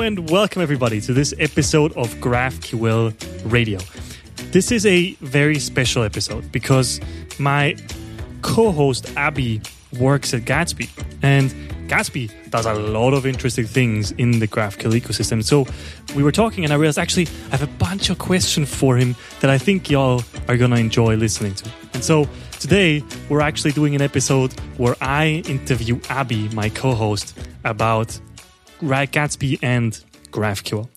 And welcome everybody to this episode of GraphQL Radio. This is a very special episode because my co-host Abby works at Gatsby and Gatsby does a lot of interesting things in the GraphQL ecosystem. So we were talking and I realized actually I have a bunch of questions for him that I think y'all are going to enjoy listening to. And so today we're actually doing an episode where I interview Abby, my co-host, about Gatsby and GraphQL.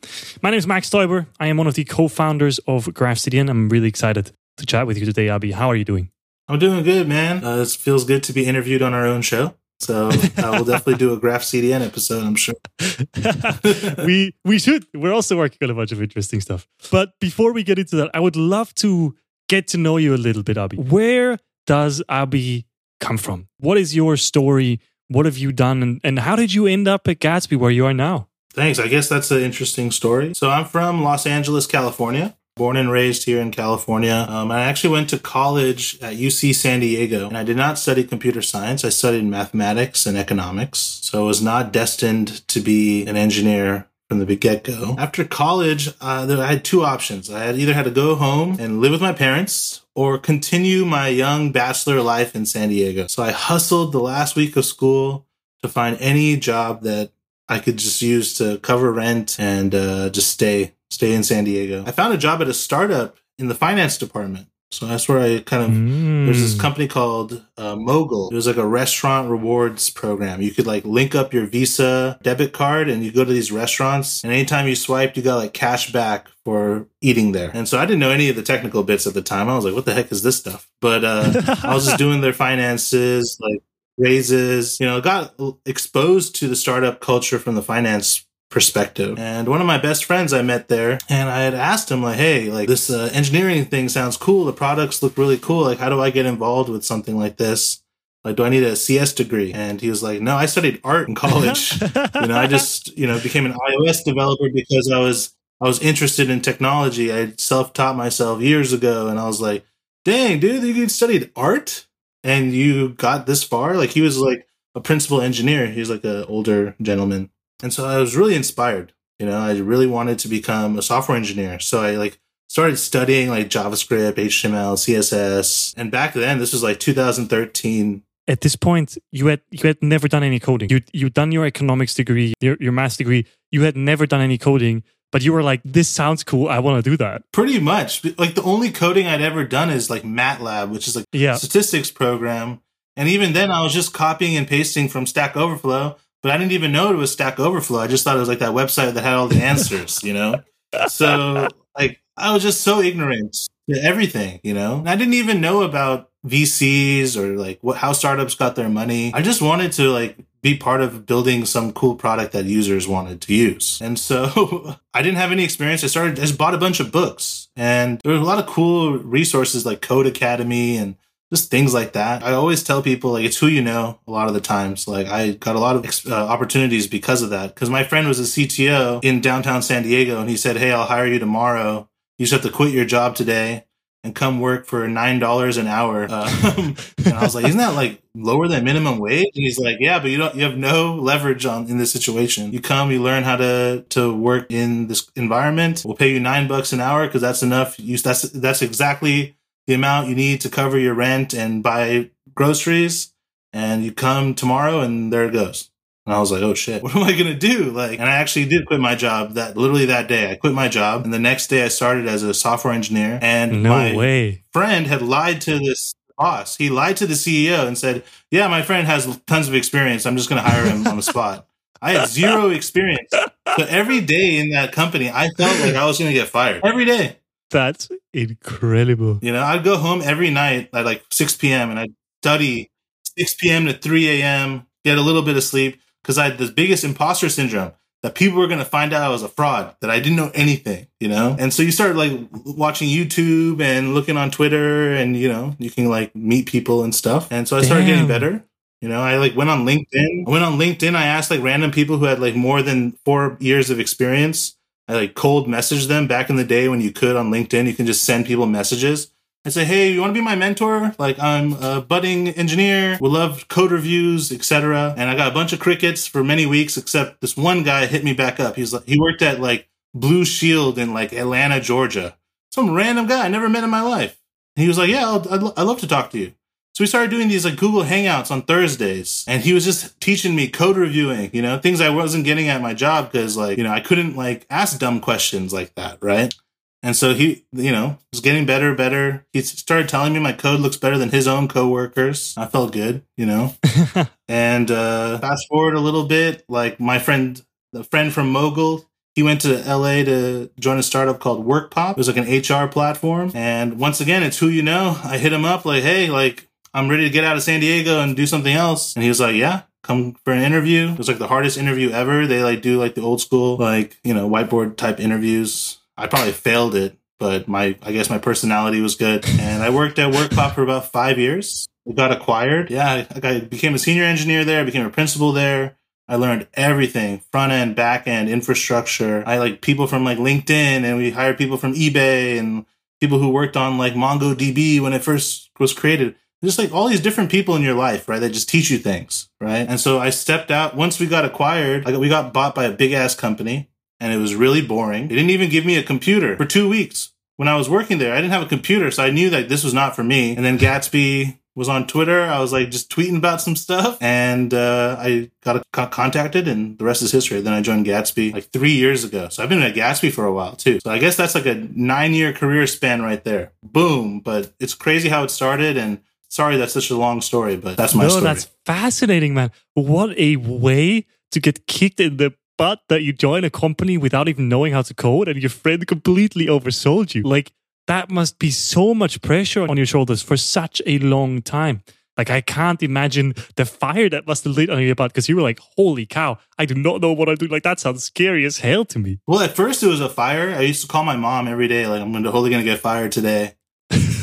My name is Max Stoiber. I am one of the co-founders of GraphCDN. I'm really excited to chat with you today, Abby. How are you doing? I'm doing good, man. Uh, it feels good to be interviewed on our own show. So I will definitely do a GraphCDN episode, I'm sure. we we should. We're also working on a bunch of interesting stuff. But before we get into that, I would love to get to know you a little bit, Abby. Where does Abby come from? What is your story? What have you done? And, and how did you end up at Gatsby where you are now? Thanks. I guess that's an interesting story. So I'm from Los Angeles, California. Born and raised here in California. Um, I actually went to college at UC San Diego, and I did not study computer science. I studied mathematics and economics. So I was not destined to be an engineer from the get go. After college, uh, I had two options. I had either had to go home and live with my parents or continue my young bachelor life in San Diego. So I hustled the last week of school to find any job that I could just use to cover rent and uh, just stay stay in San Diego. I found a job at a startup in the finance department. So that's where I kind of mm. there's this company called uh, Mogul. It was like a restaurant rewards program. You could like link up your Visa debit card and you go to these restaurants, and anytime you swiped, you got like cash back for eating there. And so I didn't know any of the technical bits at the time. I was like, "What the heck is this stuff?" But uh, I was just doing their finances, like raises. You know, got exposed to the startup culture from the finance perspective. And one of my best friends I met there, and I had asked him like, "Hey, like this uh, engineering thing sounds cool. The products look really cool. Like, how do I get involved with something like this?" Like, do I need a CS degree? And he was like, no, I studied art in college. you know, I just, you know, became an iOS developer because I was, I was interested in technology. I self taught myself years ago. And I was like, dang, dude, you studied art and you got this far? Like, he was like a principal engineer. He was like an older gentleman. And so I was really inspired. You know, I really wanted to become a software engineer. So I like started studying like JavaScript, HTML, CSS. And back then, this was like 2013. At this point, you had you had never done any coding. You you'd done your economics degree, your your math degree. You had never done any coding, but you were like, "This sounds cool. I want to do that." Pretty much. Like the only coding I'd ever done is like MATLAB, which is like yeah. statistics program. And even then, I was just copying and pasting from Stack Overflow but I didn't even know it was Stack Overflow. I just thought it was like that website that had all the answers, you know? So like I was just so ignorant to everything, you know? I didn't even know about VCs or like what how startups got their money. I just wanted to like be part of building some cool product that users wanted to use. And so I didn't have any experience. I started I just bought a bunch of books and there was a lot of cool resources like Codecademy and just things like that. I always tell people like it's who you know a lot of the times. Like I got a lot of uh, opportunities because of that. Because my friend was a CTO in downtown San Diego, and he said, "Hey, I'll hire you tomorrow. You just have to quit your job today." And come work for nine dollars an hour. Um, and I was like, "Isn't that like lower than minimum wage?" And he's like, "Yeah, but you don't. You have no leverage on in this situation. You come, you learn how to to work in this environment. We'll pay you nine bucks an hour because that's enough. You that's that's exactly the amount you need to cover your rent and buy groceries and you come tomorrow and there it goes. And I was like, oh shit, what am I going to do? Like, and I actually did quit my job that literally that day. I quit my job. And the next day I started as a software engineer. And no my way. friend had lied to this boss. He lied to the CEO and said, yeah, my friend has tons of experience. I'm just going to hire him on the spot. I had zero experience. So every day in that company, I felt like I was going to get fired every day. That's incredible. You know, I'd go home every night at like 6 p.m. and I'd study 6 p.m. to 3 a.m., get a little bit of sleep because I had the biggest imposter syndrome that people were going to find out I was a fraud, that I didn't know anything, you know? And so you start like watching YouTube and looking on Twitter and, you know, you can like meet people and stuff. And so I started getting better. You know, I like went on LinkedIn. I went on LinkedIn. I asked like random people who had like more than four years of experience I like cold message them back in the day when you could on LinkedIn. You can just send people messages. I say, hey, you want to be my mentor? Like, I'm a budding engineer. We love code reviews, etc. And I got a bunch of crickets for many weeks, except this one guy hit me back up. He's like, he worked at like Blue Shield in like Atlanta, Georgia. Some random guy I never met in my life. And he was like, yeah, I'd, I'd, I'd love to talk to you. So we started doing these like Google Hangouts on Thursdays, and he was just teaching me code reviewing, you know, things I wasn't getting at my job because like, you know, I couldn't like ask dumb questions like that, right? And so he, you know, was getting better, better. He started telling me my code looks better than his own coworkers. I felt good, you know. and uh, fast forward a little bit, like my friend, the friend from Mogul, he went to LA to join a startup called WorkPop. It was like an HR platform. And once again, it's who you know. I hit him up like, hey, like I'm ready to get out of San Diego and do something else. And he was like, yeah, come for an interview. It was like the hardest interview ever. They like do like the old school, like, you know, whiteboard type interviews. I probably failed it, but my, I guess my personality was good. And I worked at WorkPop for about five years. It got acquired. Yeah, I, I became a senior engineer there, became a principal there. I learned everything front end, back end, infrastructure. I like people from like LinkedIn and we hired people from eBay and people who worked on like MongoDB when it first was created just like all these different people in your life, right? That just teach you things, right? And so I stepped out once we got acquired. like we got bought by a big ass company, and it was really boring. They didn't even give me a computer for two weeks when I was working there. I didn't have a computer, so I knew that this was not for me. And then Gatsby was on Twitter. I was like just tweeting about some stuff, and uh, I got contacted, and the rest is history. Then I joined Gatsby like three years ago. So I've been at Gatsby for a while too. So I guess that's like a nine year career span right there. Boom! But it's crazy how it started, and Sorry, that's such a long story, but that's my no, story. that's fascinating, man. What a way to get kicked in the butt that you join a company without even knowing how to code and your friend completely oversold you. Like, that must be so much pressure on your shoulders for such a long time. Like, I can't imagine the fire that must have lit on your butt because you were like, holy cow, I do not know what I'm doing. Like, that sounds scary as hell to me. Well, at first it was a fire. I used to call my mom every day, like, I'm totally going to get fired today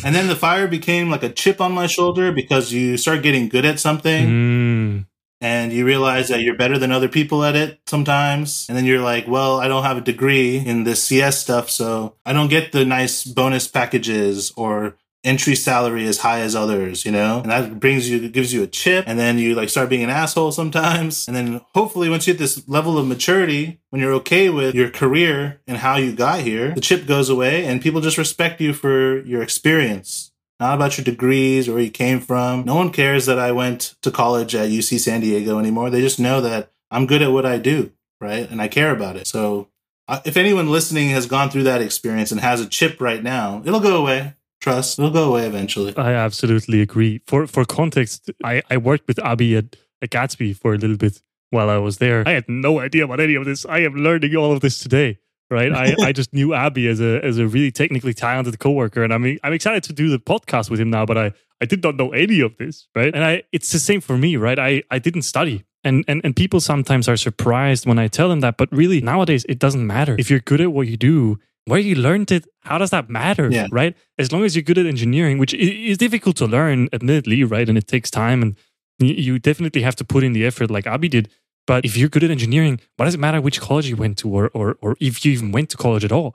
and then the fire became like a chip on my shoulder because you start getting good at something mm. and you realize that you're better than other people at it sometimes. And then you're like, well, I don't have a degree in this CS stuff, so I don't get the nice bonus packages or entry salary as high as others, you know? And that brings you, gives you a chip. And then you like start being an asshole sometimes. And then hopefully once you hit this level of maturity, when you're okay with your career and how you got here, the chip goes away and people just respect you for your experience. Not about your degrees or where you came from. No one cares that I went to college at UC San Diego anymore. They just know that I'm good at what I do, right? And I care about it. So uh, if anyone listening has gone through that experience and has a chip right now, it'll go away trust will go away eventually. I absolutely agree. For for context, I, I worked with Abby at, at Gatsby for a little bit while I was there. I had no idea about any of this. I am learning all of this today. Right. I, I just knew Abby as a as a really technically talented coworker. And I'm I'm excited to do the podcast with him now, but I, I did not know any of this. Right. And I it's the same for me, right? I, I didn't study. And, and and people sometimes are surprised when I tell them that, but really nowadays it doesn't matter. If you're good at what you do, where you learned it, how does that matter? Yeah. Right? As long as you're good at engineering, which is difficult to learn, admittedly, right? And it takes time and you definitely have to put in the effort like Abby did. But if you're good at engineering, what does it matter which college you went to or, or, or if you even went to college at all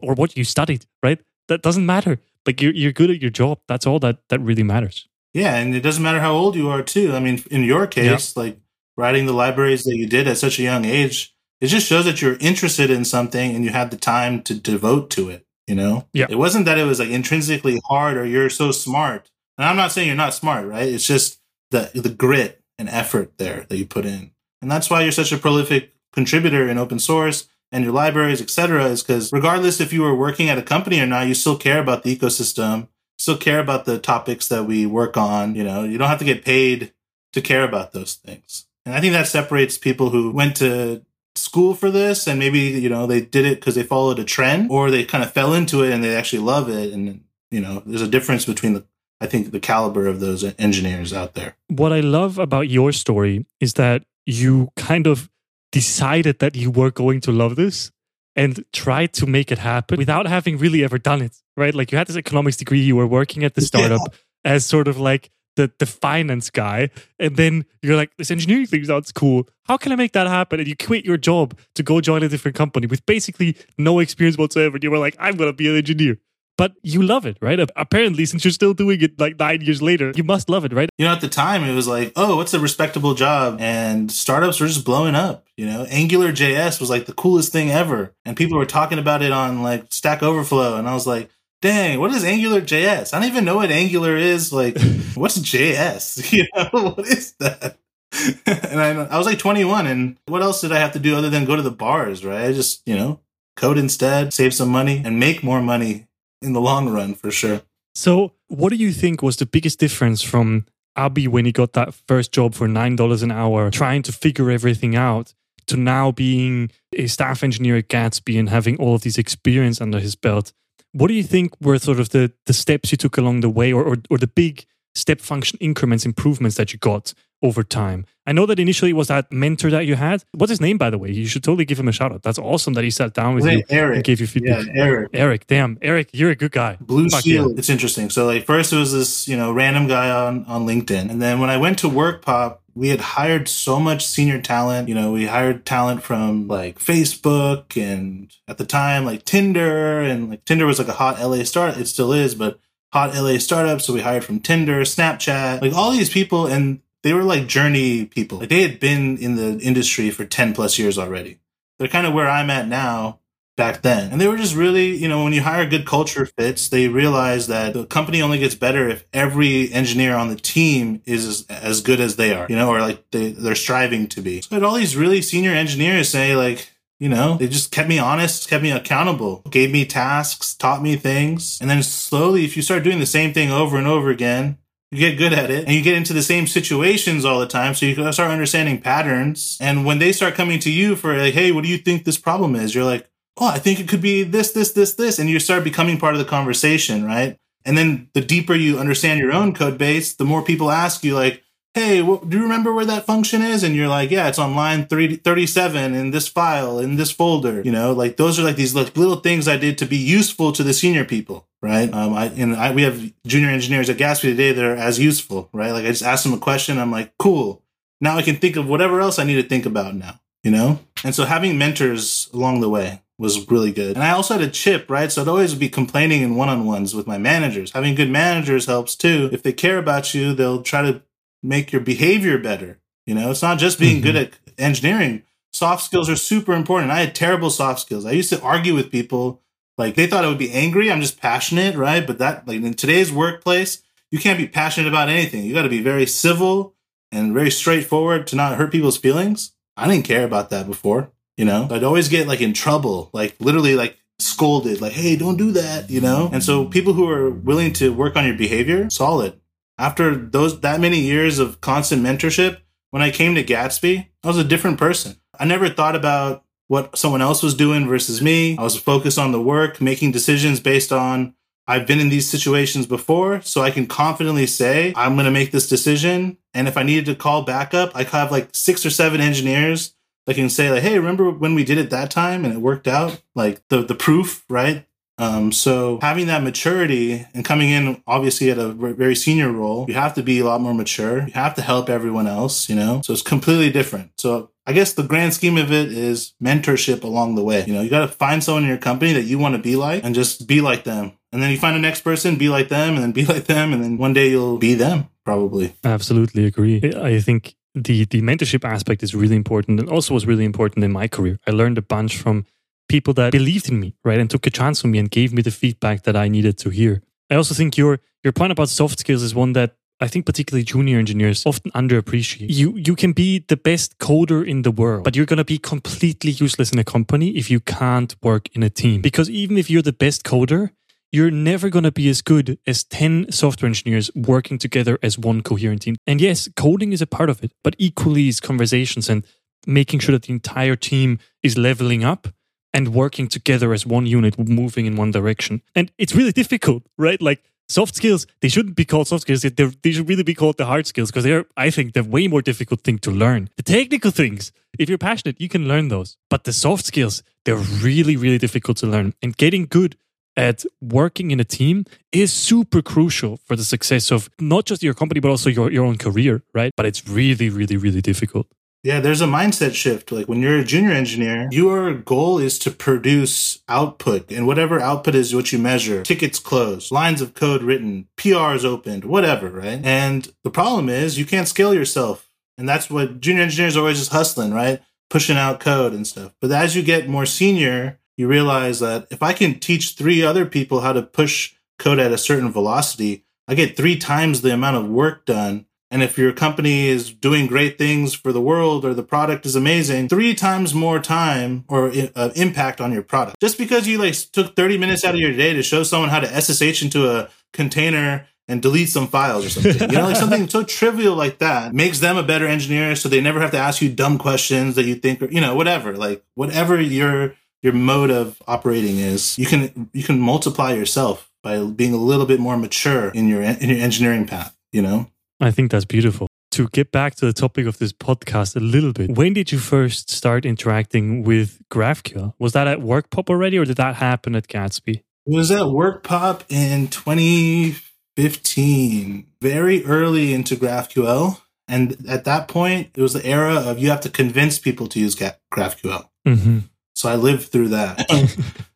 or what you studied, right? That doesn't matter. Like you're, you're good at your job. That's all that, that really matters. Yeah. And it doesn't matter how old you are, too. I mean, in your case, yeah. like writing the libraries that you did at such a young age, it just shows that you're interested in something and you had the time to devote to it you know? Yeah. It wasn't that it was like intrinsically hard or you're so smart. And i'm not saying you're not smart right? It's just the the grit and effort there that you put in. And that's why you're such a prolific contributor in open source and your libraries etc is because regardless if you were working at a company or not you still care about the ecosystem still care about the topics that we work on you know? You don't have to get paid to care about those things. And i think that separates people who went to school for this and maybe you know they did it because they followed a trend or they kind of fell into it and they actually love it and you know there's a difference between the i think the caliber of those engineers out there what i love about your story is that you kind of decided that you were going to love this and tried to make it happen without having really ever done it right like you had this economics degree you were working at the startup yeah. as sort of like the, the finance guy, and then you're like, this engineering thing sounds cool. How can I make that happen? And you quit your job to go join a different company with basically no experience whatsoever. And you were like, I'm gonna be an engineer. but you love it, right? Apparently, since you're still doing it like nine years later, you must love it, right? You know, at the time, it was like, oh, what's a respectable job? And startups were just blowing up. You know, Angular JS was like the coolest thing ever. And people were talking about it on like Stack Overflow. And I was like, dang, what is Angular JS? I don't even know what Angular is. Like, what's JS? You know, what is that? and I, I was like 21, and what else did I have to do other than go to the bars, right? I just, you know, code instead, save some money, and make more money in the long run for sure. So, what do you think was the biggest difference from Abby when he got that first job for $9 an hour, trying to figure everything out, to now being a staff engineer at Gatsby and having all of this experience under his belt? What do you think were sort of the, the steps you took along the way or, or, or the big step function increments, improvements that you got over time. I know that initially it was that mentor that you had. What's his name, by the way? You should totally give him a shout out. That's awesome that he sat down with you Eric. and gave you feedback. Yeah, Eric. Eric, damn. Eric, you're a good guy. Blue Fuck Shield. Yeah. It's interesting. So like first it was this, you know, random guy on, on LinkedIn. And then when I went to WorkPop, we had hired so much senior talent. You know, we hired talent from like Facebook and at the time like Tinder and like Tinder was like a hot LA start. It still is, but hot LA startup. So we hired from Tinder, Snapchat, like all these people. And they were like journey people. Like they had been in the industry for 10 plus years already. They're kind of where I'm at now back then. And they were just really, you know, when you hire good culture fits, they realize that the company only gets better if every engineer on the team is as, good as they are, you know, or like they, they're striving to be. So I had all these really senior engineers say like, you know, they just kept me honest, kept me accountable, gave me tasks, taught me things. And then slowly, if you start doing the same thing over and over again, you get good at it and you get into the same situations all the time. So you start understanding patterns. And when they start coming to you for like, Hey, what do you think this problem is? You're like, Oh, I think it could be this, this, this, this. And you start becoming part of the conversation, right? And then the deeper you understand your own code base, the more people ask you like, hey, do you remember where that function is? And you're like, yeah, it's on line 37 in this file, in this folder. You know, like those are like these like, little things I did to be useful to the senior people, right? Um, I, and I, we have junior engineers at Gatsby today that are as useful, right? Like I just ask them a question. I'm like, cool. Now I can think of whatever else I need to think about now, you know? And so having mentors along the way was really good. And I also had a chip, right? So I'd always be complaining in one on ones with my managers. Having good managers helps too. If they care about you, they'll try to make your behavior better. You know, it's not just being mm-hmm. good at engineering. Soft skills are super important. I had terrible soft skills. I used to argue with people like they thought I would be angry. I'm just passionate, right? But that like in today's workplace, you can't be passionate about anything. You got to be very civil and very straightforward to not hurt people's feelings. I didn't care about that before, you know. I'd always get like in trouble, like literally like scolded, like, "Hey, don't do that," you know. And so people who are willing to work on your behavior, solid after those that many years of constant mentorship, when I came to Gatsby, I was a different person. I never thought about what someone else was doing versus me. I was focused on the work, making decisions based on I've been in these situations before, so I can confidently say I'm going to make this decision. And if I needed to call backup, I have like six or seven engineers that can say like, "Hey, remember when we did it that time and it worked out?" Like the the proof, right? Um, so having that maturity and coming in obviously at a very senior role, you have to be a lot more mature. You have to help everyone else, you know? So it's completely different. So I guess the grand scheme of it is mentorship along the way. You know, you got to find someone in your company that you want to be like and just be like them. And then you find the next person, be like them, and then be like them. And then one day you'll be them, probably. Absolutely agree. I think the, the mentorship aspect is really important and also was really important in my career. I learned a bunch from people that believed in me, right, and took a chance on me and gave me the feedback that I needed to hear. I also think your your point about soft skills is one that I think particularly junior engineers often underappreciate. You you can be the best coder in the world, but you're going to be completely useless in a company if you can't work in a team. Because even if you're the best coder, you're never going to be as good as 10 software engineers working together as one coherent team. And yes, coding is a part of it, but equally is conversations and making sure that the entire team is leveling up and working together as one unit, moving in one direction. And it's really difficult, right? Like soft skills, they shouldn't be called soft skills. They're, they should really be called the hard skills because they're, I think, the way more difficult thing to learn. The technical things, if you're passionate, you can learn those. But the soft skills, they're really, really difficult to learn. And getting good at working in a team is super crucial for the success of not just your company, but also your, your own career, right? But it's really, really, really difficult. Yeah, there's a mindset shift. Like when you're a junior engineer, your goal is to produce output, and whatever output is what you measure tickets closed, lines of code written, PRs opened, whatever, right? And the problem is you can't scale yourself. And that's what junior engineers are always just hustling, right? Pushing out code and stuff. But as you get more senior, you realize that if I can teach three other people how to push code at a certain velocity, I get three times the amount of work done and if your company is doing great things for the world or the product is amazing, three times more time or uh, impact on your product. Just because you like took 30 minutes out of your day to show someone how to SSH into a container and delete some files or something. You know, like something so trivial like that makes them a better engineer so they never have to ask you dumb questions that you think are, you know, whatever. Like whatever your your mode of operating is, you can you can multiply yourself by being a little bit more mature in your in your engineering path, you know? I think that's beautiful. To get back to the topic of this podcast a little bit, when did you first start interacting with GraphQL? Was that at WorkPop already, or did that happen at Gatsby? It was at WorkPop in 2015, very early into GraphQL. And at that point, it was the era of you have to convince people to use GraphQL. Mm-hmm. So I lived through that,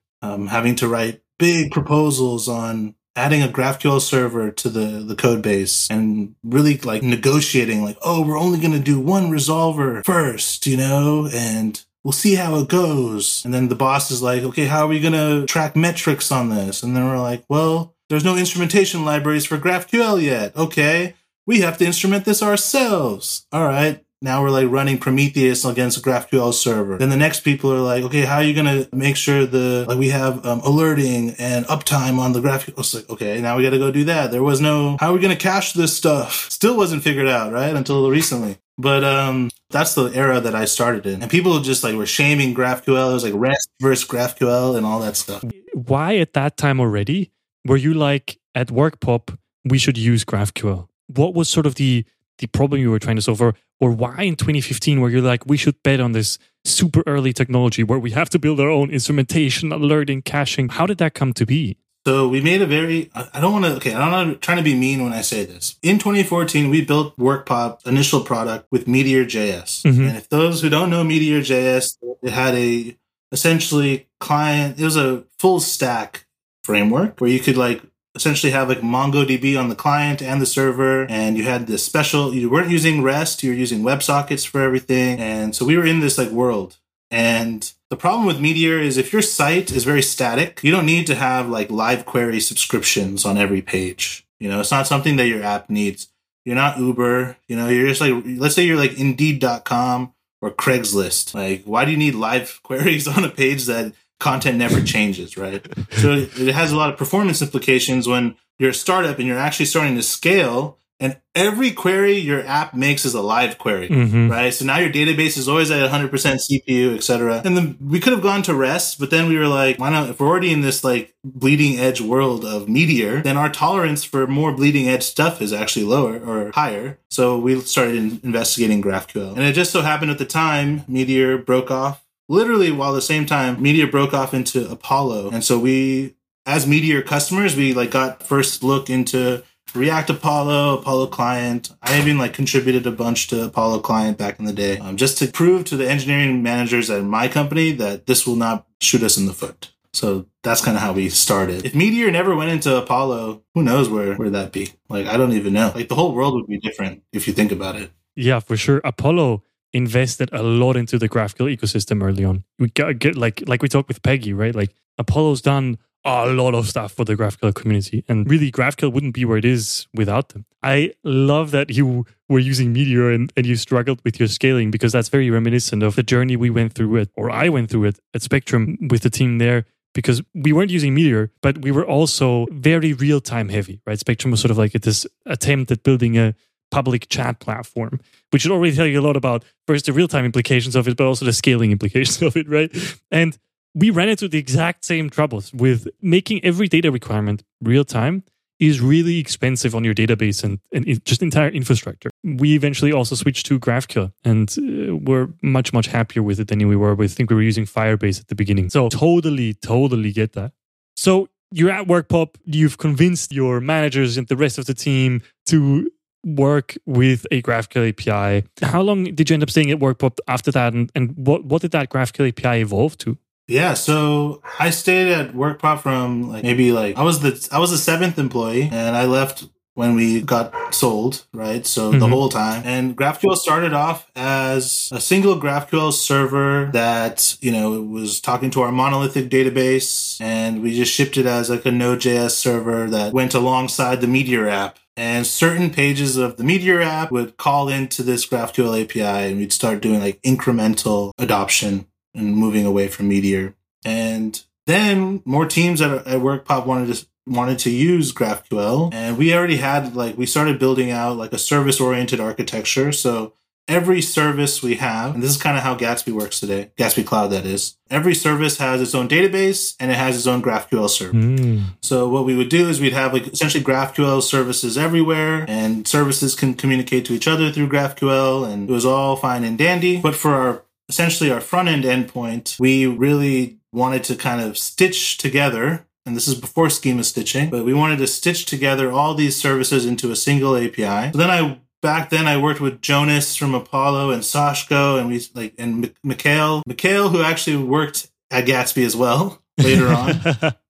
um, having to write big proposals on adding a GraphQL server to the, the code base and really like negotiating like, oh, we're only going to do one resolver first, you know, and we'll see how it goes. And then the boss is like, okay, how are we going to track metrics on this? And then we're like, well, there's no instrumentation libraries for GraphQL yet. Okay. We have to instrument this ourselves. All right. Now we're like running Prometheus against a GraphQL server. Then the next people are like, okay, how are you going to make sure the, like we have um, alerting and uptime on the GraphQL? It's like, okay, now we got to go do that. There was no, how are we going to cache this stuff? Still wasn't figured out, right? Until recently. But um, that's the era that I started in. And people just like were shaming GraphQL. It was like REST versus GraphQL and all that stuff. Why at that time already were you like at WorkPop, we should use GraphQL? What was sort of the the problem you were trying to solve or, or why in 2015 where you're like we should bet on this super early technology where we have to build our own instrumentation alerting caching? How did that come to be? So we made a very i don't want to okay i'm not trying to be mean when i say this. In 2014 we built workpop initial product with meteor js mm-hmm. and if those who don't know meteor js it had a essentially client it was a full stack framework where you could like essentially have like MongoDB on the client and the server, and you had this special. You weren't using REST; you were using WebSockets for everything, and so we were in this like world. And the problem with Meteor is if your site is very static, you don't need to have like live query subscriptions on every page. You know, it's not something that your app needs. You're not Uber. You know, you're just like let's say you're like Indeed.com or Craigslist. Like, why do you need live queries on a page that content never changes, right? So it has a lot of performance implications when you're a startup and you're actually starting to scale and every query your app makes is a live query, mm-hmm. right? So now your database is always at 100% CPU, etc. And then we could have gone to REST, but then we were like, why not? If we're already in this like bleeding edge world of Meteor, then our tolerance for more bleeding edge stuff is actually lower or higher. So we started in investigating GraphQL. And it just so happened at the time, Meteor broke off literally while the same time meteor broke off into apollo and so we as meteor customers we like got first look into react apollo apollo client i even like contributed a bunch to apollo client back in the day um, just to prove to the engineering managers at my company that this will not shoot us in the foot so that's kind of how we started. If Meteor never went into Apollo, who knows where where that be? Like I don't even know. Like the whole world would be different if you think about it. Yeah, for sure. Apollo invested a lot into the GraphQL ecosystem early on. We got get like like we talked with Peggy, right? Like Apollo's done a lot of stuff for the GraphQL community, and really GraphQL wouldn't be where it is without them. I love that you were using Meteor and, and you struggled with your scaling because that's very reminiscent of the journey we went through it, or I went through it at Spectrum with the team there because we weren't using Meteor, but we were also very real time heavy, right? Spectrum was sort of like this attempt at building a public chat platform, which should already tell you a lot about first the real time implications of it, but also the scaling implications of it, right? And we ran into the exact same troubles with making every data requirement real time is really expensive on your database and, and just entire infrastructure. We eventually also switched to GraphQL and uh, we're much, much happier with it than we were with, I think we were using Firebase at the beginning. So totally, totally get that. So you're at WorkPop, you've convinced your managers and the rest of the team to work with a GraphQL API. How long did you end up staying at WorkPop after that? And, and what, what did that GraphQL API evolve to? Yeah, so I stayed at WorkPop from like maybe like I was the I was the seventh employee and I left when we got sold, right? So mm-hmm. the whole time. And GraphQL started off as a single GraphQL server that, you know, was talking to our monolithic database and we just shipped it as like a Node.js server that went alongside the Meteor app. And certain pages of the Meteor app would call into this GraphQL API and we'd start doing like incremental adoption and moving away from Meteor. And then more teams at, at WorkPop wanted to wanted to use GraphQL and we already had like we started building out like a service oriented architecture. So every service we have, and this is kind of how Gatsby works today, Gatsby Cloud that is. Every service has its own database and it has its own GraphQL server. Mm. So what we would do is we'd have like essentially GraphQL services everywhere and services can communicate to each other through GraphQL and it was all fine and dandy. But for our essentially our front end endpoint, we really wanted to kind of stitch together and this is before schema stitching, but we wanted to stitch together all these services into a single API. So then I back then I worked with Jonas from Apollo and Sashko and we like and Mikhail, Mikhail who actually worked at Gatsby as well later on.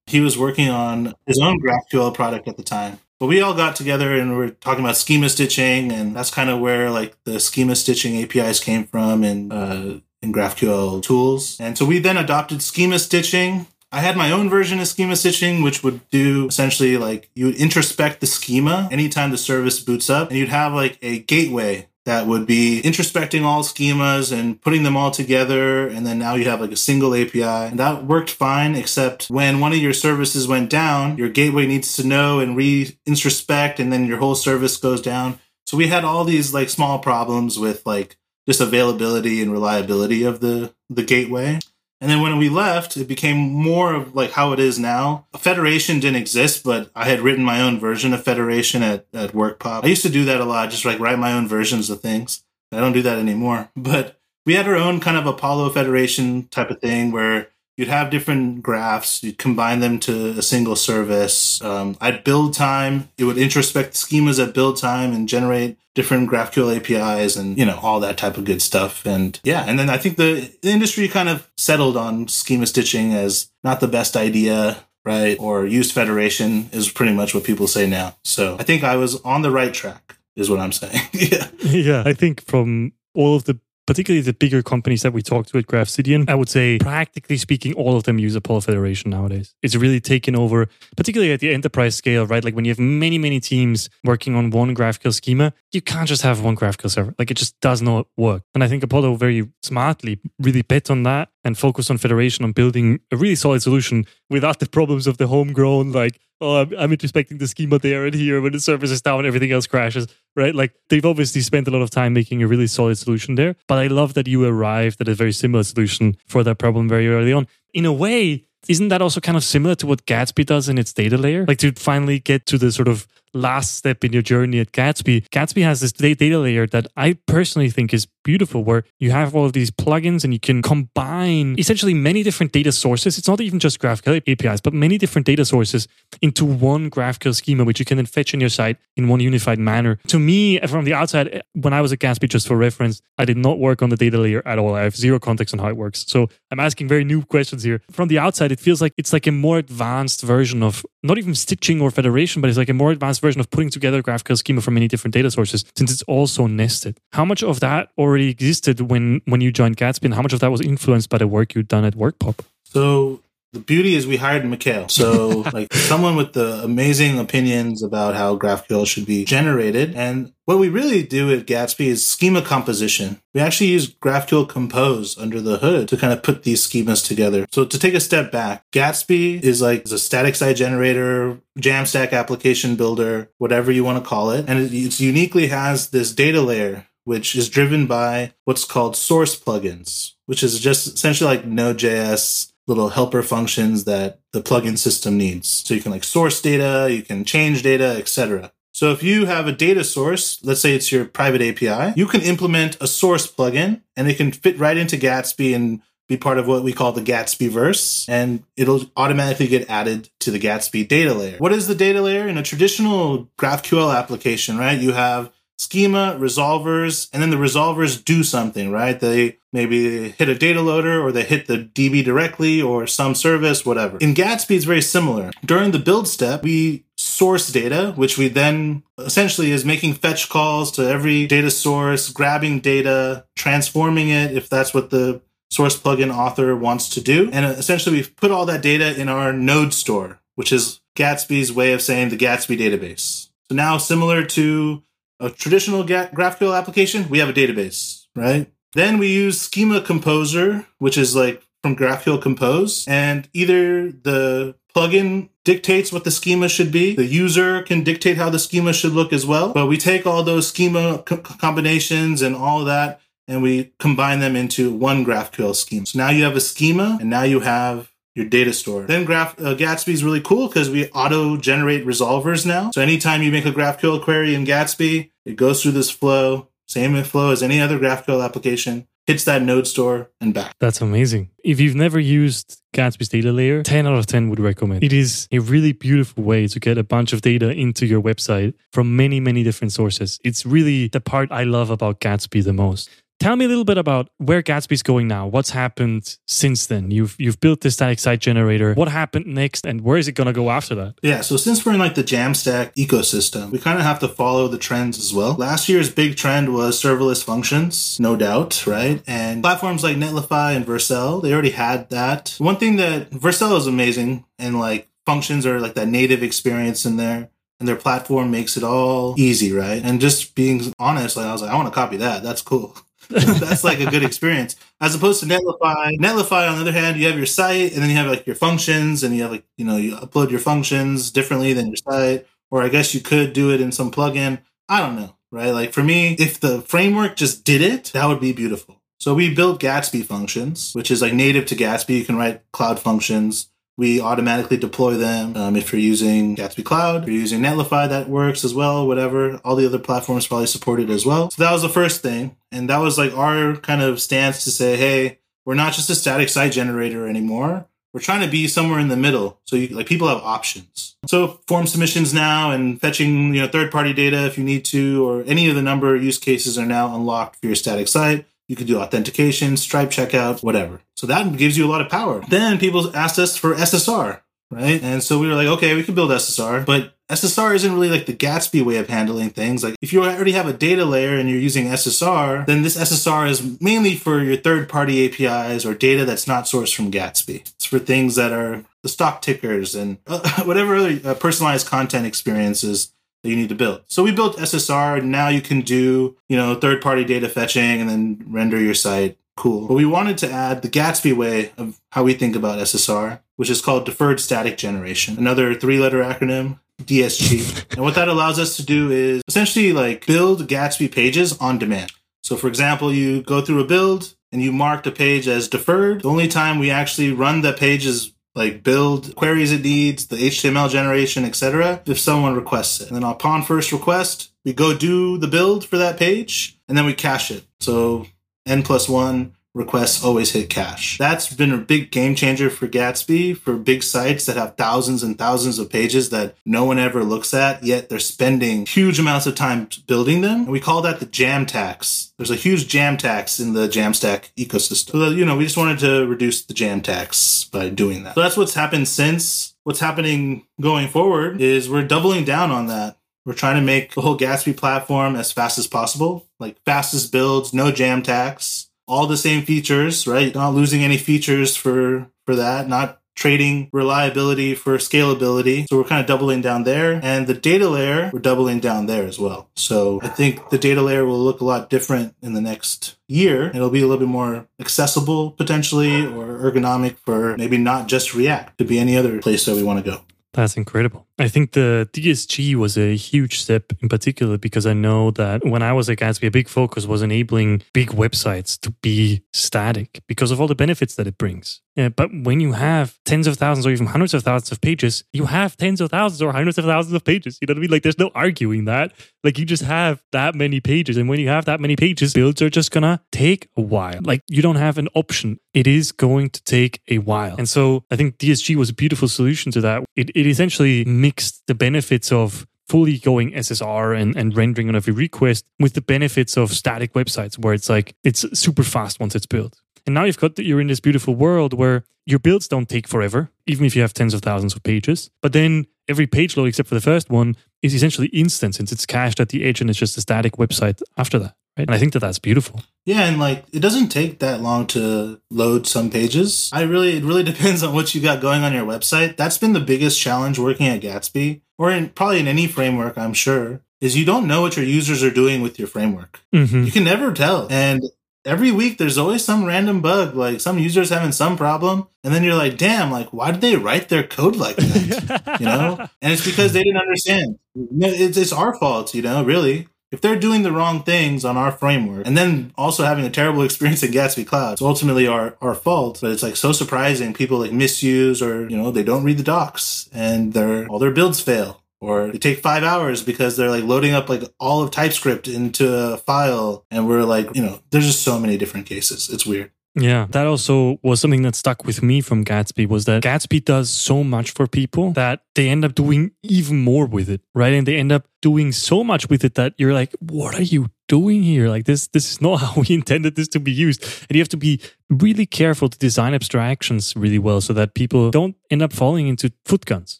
he was working on his own GraphQL product at the time. But we all got together and we were talking about schema stitching, and that's kind of where like the schema stitching APIs came from in uh, in GraphQL tools. And so we then adopted schema stitching I had my own version of schema stitching, which would do essentially like you would introspect the schema anytime the service boots up, and you'd have like a gateway that would be introspecting all schemas and putting them all together. And then now you have like a single API. And that worked fine, except when one of your services went down, your gateway needs to know and re introspect, and then your whole service goes down. So we had all these like small problems with like just availability and reliability of the, the gateway. And then when we left, it became more of like how it is now. A Federation didn't exist, but I had written my own version of Federation at, at WorkPop. I used to do that a lot, just like write my own versions of things. I don't do that anymore. But we had our own kind of Apollo Federation type of thing where you'd have different graphs, you'd combine them to a single service. Um, at build time, it would introspect schemas at build time and generate different GraphQL APIs and, you know, all that type of good stuff. And yeah, and then I think the, the industry kind of settled on schema stitching as not the best idea. Right. Or used federation is pretty much what people say now. So I think I was on the right track, is what I'm saying. yeah. Yeah. I think from all of the particularly the bigger companies that we talk to at GraphCDN, I would say, practically speaking, all of them use Apollo Federation nowadays. It's really taken over, particularly at the enterprise scale, right? Like when you have many, many teams working on one GraphQL schema, you can't just have one GraphQL server. Like it just does not work. And I think Apollo very smartly really bet on that and focused on Federation on building a really solid solution without the problems of the homegrown, like, oh, I'm, I'm introspecting the schema there and here when the service is down, and everything else crashes, right? Like they've obviously spent a lot of time making a really solid solution there. But I love that you arrived at a very similar solution for that problem very early on. In a way, isn't that also kind of similar to what Gatsby does in its data layer? Like to finally get to the sort of last step in your journey at Gatsby. Gatsby has this data layer that I personally think is beautiful, where you have all of these plugins and you can combine essentially many different data sources. It's not even just GraphQL APIs, but many different data sources into one GraphQL schema, which you can then fetch on your site in one unified manner. To me, from the outside, when I was at Gatsby, just for reference, I did not work on the data layer at all. I have zero context on how it works. So I'm asking very new questions here. From the outside, it feels like it's like a more advanced version of not even stitching or federation, but it's like a more advanced version of putting together a GraphQL schema from many different data sources since it's also nested. How much of that already existed when when you joined Gatsby and how much of that was influenced by the work you'd done at WorkPop? So the beauty is we hired Mikhail. So like someone with the amazing opinions about how GraphQL should be generated. And what we really do at Gatsby is schema composition. We actually use GraphQL Compose under the hood to kind of put these schemas together. So to take a step back, Gatsby is like is a static site generator, Jamstack application builder, whatever you want to call it. And it, it uniquely has this data layer which is driven by what's called source plugins, which is just essentially like Node.js little helper functions that the plugin system needs. So you can like source data, you can change data, etc. So if you have a data source, let's say it's your private API, you can implement a source plugin and it can fit right into Gatsby and be part of what we call the Gatsby verse, and it'll automatically get added to the Gatsby data layer. What is the data layer? In a traditional GraphQL application, right? You have schema, resolvers, and then the resolvers do something, right? They maybe hit a data loader or they hit the DB directly or some service, whatever. In Gatsby, it's very similar. During the build step, we source data, which we then essentially is making fetch calls to every data source, grabbing data, transforming it if that's what the source plugin author wants to do. And essentially, we've put all that data in our node store, which is Gatsby's way of saying the Gatsby database. So now, similar to a traditional GraphQL application, we have a database, right? Then we use Schema Composer, which is like from GraphQL Compose, and either the plugin dictates what the schema should be. The user can dictate how the schema should look as well. But we take all those schema co- combinations and all of that and we combine them into one GraphQL schema. So now you have a schema and now you have your data store. Then Graph uh, Gatsby is really cool because we auto generate resolvers now. So anytime you make a GraphQL query in Gatsby, it goes through this flow, same flow as any other GraphQL application, hits that node store and back. That's amazing. If you've never used Gatsby's data layer, 10 out of 10 would recommend. It is a really beautiful way to get a bunch of data into your website from many, many different sources. It's really the part I love about Gatsby the most. Tell me a little bit about where Gatsby's going now. What's happened since then? You've you've built this static site generator. What happened next, and where is it going to go after that? Yeah, so since we're in like the Jamstack ecosystem, we kind of have to follow the trends as well. Last year's big trend was serverless functions, no doubt, right? And platforms like Netlify and Vercel, they already had that. One thing that Vercel is amazing, and like functions are like that native experience in there and their platform makes it all easy, right? And just being honest, like I was like, I want to copy that. That's cool. that's like a good experience. As opposed to Netlify. Netlify, on the other hand, you have your site and then you have like your functions and you have like, you know, you upload your functions differently than your site. Or I guess you could do it in some plugin. I don't know, right? Like for me, if the framework just did it, that would be beautiful. So we built Gatsby functions, which is like native to Gatsby. You can write cloud functions we automatically deploy them. Um, if you're using Gatsby Cloud, if you're using Netlify, that works as well, whatever. All the other platforms probably support it as well. So that was the first thing. And that was like our kind of stance to say, hey, we're not just a static site generator anymore. We're trying to be somewhere in the middle. So you, like people have options. So form submissions now and fetching, you know, third party data if you need to, or any of the number of use cases are now unlocked for your static site. You can do authentication, Stripe checkout, whatever. So that gives you a lot of power. Then people asked us for SSR, right? And so we were like, okay, we can build SSR, but SSR isn't really like the Gatsby way of handling things. Like if you already have a data layer and you're using SSR, then this SSR is mainly for your third party APIs or data that's not sourced from Gatsby. It's for things that are the stock tickers and uh, whatever other uh, personalized content experiences that you need to build. So we built SSR now you can do, you know, third party data fetching and then render your site. Cool. But we wanted to add the Gatsby way of how we think about SSR, which is called deferred static generation. Another three letter acronym, DSG. and what that allows us to do is essentially like build Gatsby pages on demand. So for example, you go through a build and you marked a page as deferred. The only time we actually run the page is like build queries it needs, the HTML generation, etc. if someone requests it. And then upon first request, we go do the build for that page and then we cache it. So n plus one requests always hit cache. That's been a big game changer for Gatsby for big sites that have thousands and thousands of pages that no one ever looks at, yet they're spending huge amounts of time building them. And we call that the jam tax. There's a huge jam tax in the Jamstack ecosystem. So, you know, we just wanted to reduce the jam tax by doing that. So that's what's happened since. What's happening going forward is we're doubling down on that. We're trying to make the whole Gatsby platform as fast as possible, like fastest builds, no jam tax, all the same features, right? Not losing any features for for that, not trading reliability for scalability. So we're kind of doubling down there. And the data layer, we're doubling down there as well. So I think the data layer will look a lot different in the next year. It'll be a little bit more accessible potentially or ergonomic for maybe not just React, to be any other place that we want to go. That's incredible. I think the DSG was a huge step in particular because I know that when I was at Gatsby, a big focus was enabling big websites to be static because of all the benefits that it brings. Yeah, but when you have tens of thousands or even hundreds of thousands of pages, you have tens of thousands or hundreds of thousands of pages. You know what I mean? Like there's no arguing that. Like you just have that many pages. And when you have that many pages, builds are just gonna take a while. Like you don't have an option. It is going to take a while. And so I think DSG was a beautiful solution to that. It, it essentially mixed the benefits of fully going SSR and, and rendering on every request with the benefits of static websites where it's like it's super fast once it's built. And now you've got that you're in this beautiful world where your builds don't take forever, even if you have tens of thousands of pages. But then every page load except for the first one is essentially instant since it's cached at the edge and it's just a static website after that. Right? And I think that that's beautiful. Yeah, and like it doesn't take that long to load some pages. I really it really depends on what you got going on your website. That's been the biggest challenge working at Gatsby or in probably in any framework, I'm sure, is you don't know what your users are doing with your framework. Mm-hmm. You can never tell. And every week there's always some random bug, like some users having some problem, and then you're like, damn, like why did they write their code like that? you know? And it's because they didn't understand. It's it's our fault, you know, really. If they're doing the wrong things on our framework and then also having a terrible experience in Gatsby Cloud, it's ultimately our, our fault. But it's like so surprising. People like misuse or, you know, they don't read the docs and their all their builds fail or they take five hours because they're like loading up like all of TypeScript into a file. And we're like, you know, there's just so many different cases. It's weird. Yeah, that also was something that stuck with me from Gatsby was that Gatsby does so much for people that they end up doing even more with it, right? And they end up doing so much with it that you're like, what are you doing here? Like this, this is not how we intended this to be used. And you have to be really careful to design abstractions really well so that people don't end up falling into foot guns.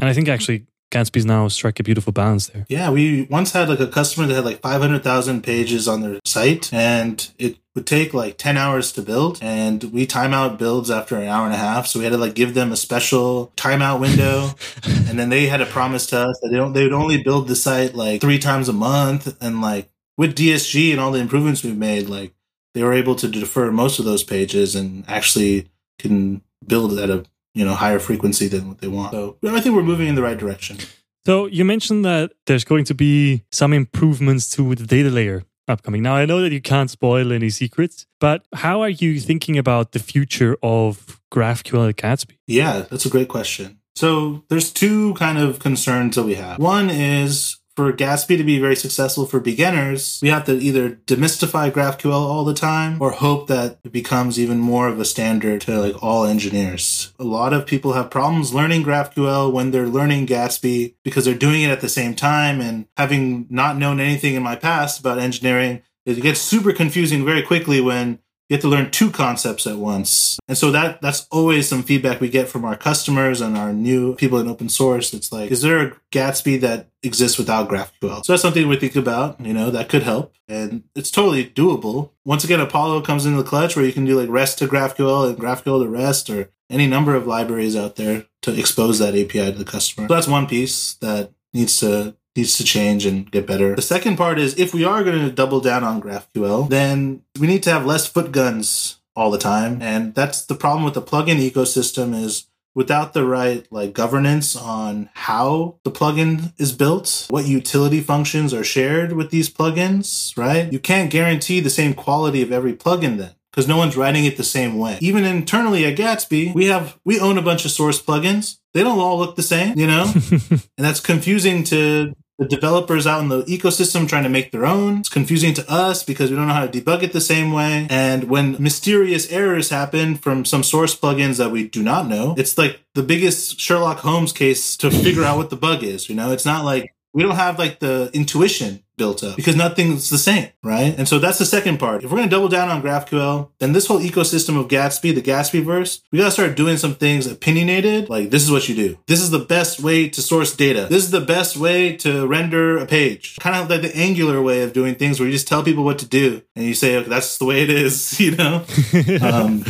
And I think actually Gatsby's now struck a beautiful balance there. Yeah, we once had like a customer that had like 500,000 pages on their site and it would take like 10 hours to build and we time out builds after an hour and a half. So we had to like give them a special timeout window. and then they had to promise to us that they don't, they would only build the site like three times a month. And like with DSG and all the improvements we've made, like they were able to defer most of those pages and actually can build at a you know higher frequency than what they want. So I think we're moving in the right direction. So you mentioned that there's going to be some improvements to the data layer upcoming. Now I know that you can't spoil any secrets, but how are you thinking about the future of GraphQL at Gatsby? Yeah, that's a great question. So there's two kind of concerns that we have. One is for Gatsby to be very successful for beginners, we have to either demystify GraphQL all the time or hope that it becomes even more of a standard to like all engineers. A lot of people have problems learning GraphQL when they're learning Gatsby because they're doing it at the same time and having not known anything in my past about engineering, it gets super confusing very quickly when you have to learn two concepts at once. And so that that's always some feedback we get from our customers and our new people in open source. It's like, is there a Gatsby that exists without GraphQL? So that's something we think about, you know, that could help. And it's totally doable. Once again, Apollo comes into the clutch where you can do like REST to GraphQL and GraphQL to REST or any number of libraries out there to expose that API to the customer. So that's one piece that needs to needs to change and get better. The second part is if we are going to double down on GraphQL, then we need to have less foot guns all the time. And that's the problem with the plugin ecosystem is without the right like governance on how the plugin is built, what utility functions are shared with these plugins, right? You can't guarantee the same quality of every plugin then because no one's writing it the same way. Even internally at Gatsby, we have we own a bunch of source plugins. They don't all look the same, you know? and that's confusing to the developers out in the ecosystem trying to make their own. It's confusing to us because we don't know how to debug it the same way. And when mysterious errors happen from some source plugins that we do not know, it's like the biggest Sherlock Holmes case to figure out what the bug is. You know, it's not like we don't have like the intuition built up because nothing's the same, right? And so that's the second part. If we're going to double down on GraphQL, then this whole ecosystem of Gatsby, the Gatsby verse, we got to start doing some things opinionated. Like this is what you do. This is the best way to source data. This is the best way to render a page. Kind of like the angular way of doing things where you just tell people what to do and you say, okay, that's the way it is, you know? um,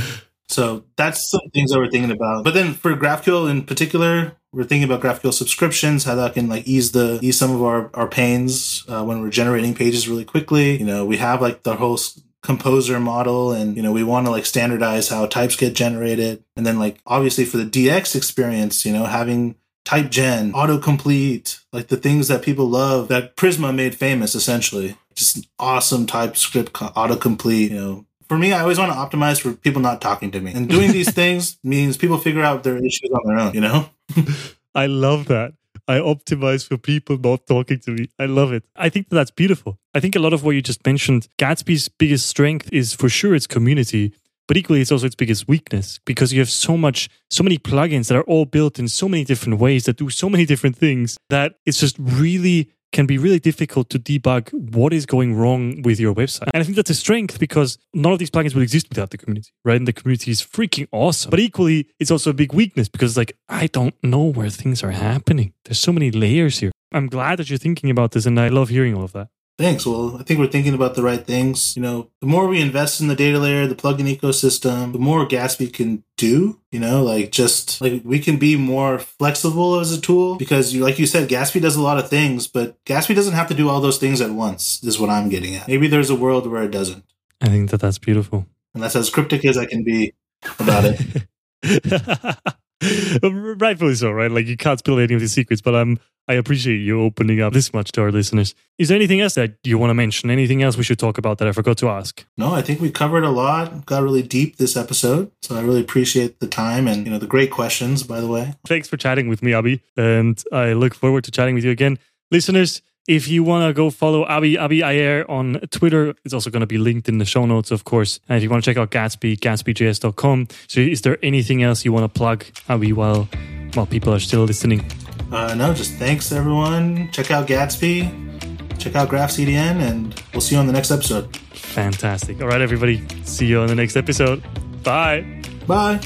so that's some things that we're thinking about. But then for GraphQL in particular, we're thinking about GraphQL subscriptions, how that can like ease the ease some of our our pains uh, when we're generating pages really quickly. You know, we have like the whole composer model and you know we want to like standardize how types get generated and then like obviously for the dx experience you know having type gen autocomplete like the things that people love that prisma made famous essentially just awesome typescript autocomplete you know for me, I always want to optimize for people not talking to me. And doing these things means people figure out their issues on their own, you know? I love that. I optimize for people not talking to me. I love it. I think that that's beautiful. I think a lot of what you just mentioned, Gatsby's biggest strength is for sure its community, but equally it's also its biggest weakness because you have so much, so many plugins that are all built in so many different ways that do so many different things that it's just really can be really difficult to debug what is going wrong with your website. And I think that's a strength because none of these plugins would exist without the community, right? And the community is freaking awesome. But equally, it's also a big weakness because, like, I don't know where things are happening. There's so many layers here. I'm glad that you're thinking about this, and I love hearing all of that. Thanks. Well, I think we're thinking about the right things. You know, the more we invest in the data layer, the plugin ecosystem, the more Gatsby can do. You know, like just like we can be more flexible as a tool because you, like you said, Gatsby does a lot of things, but Gatsby doesn't have to do all those things at once. Is what I'm getting at. Maybe there's a world where it doesn't. I think that that's beautiful. And that's as cryptic as I can be about it. Rightfully so, right? Like you can't spill any of these secrets, but I'm I appreciate you opening up this much to our listeners. Is there anything else that you want to mention? Anything else we should talk about that I forgot to ask? No, I think we covered a lot. Got really deep this episode, so I really appreciate the time and you know the great questions. By the way, thanks for chatting with me, Abhi, and I look forward to chatting with you again, listeners. If you want to go follow Abhi, Abhi Aiyer on Twitter, it's also going to be linked in the show notes, of course. And if you want to check out Gatsby, gatsbyjs.com. So is there anything else you want to plug, Abhi, while, while people are still listening? Uh, no, just thanks, everyone. Check out Gatsby, check out GraphCDN, and we'll see you on the next episode. Fantastic. All right, everybody. See you on the next episode. Bye. Bye.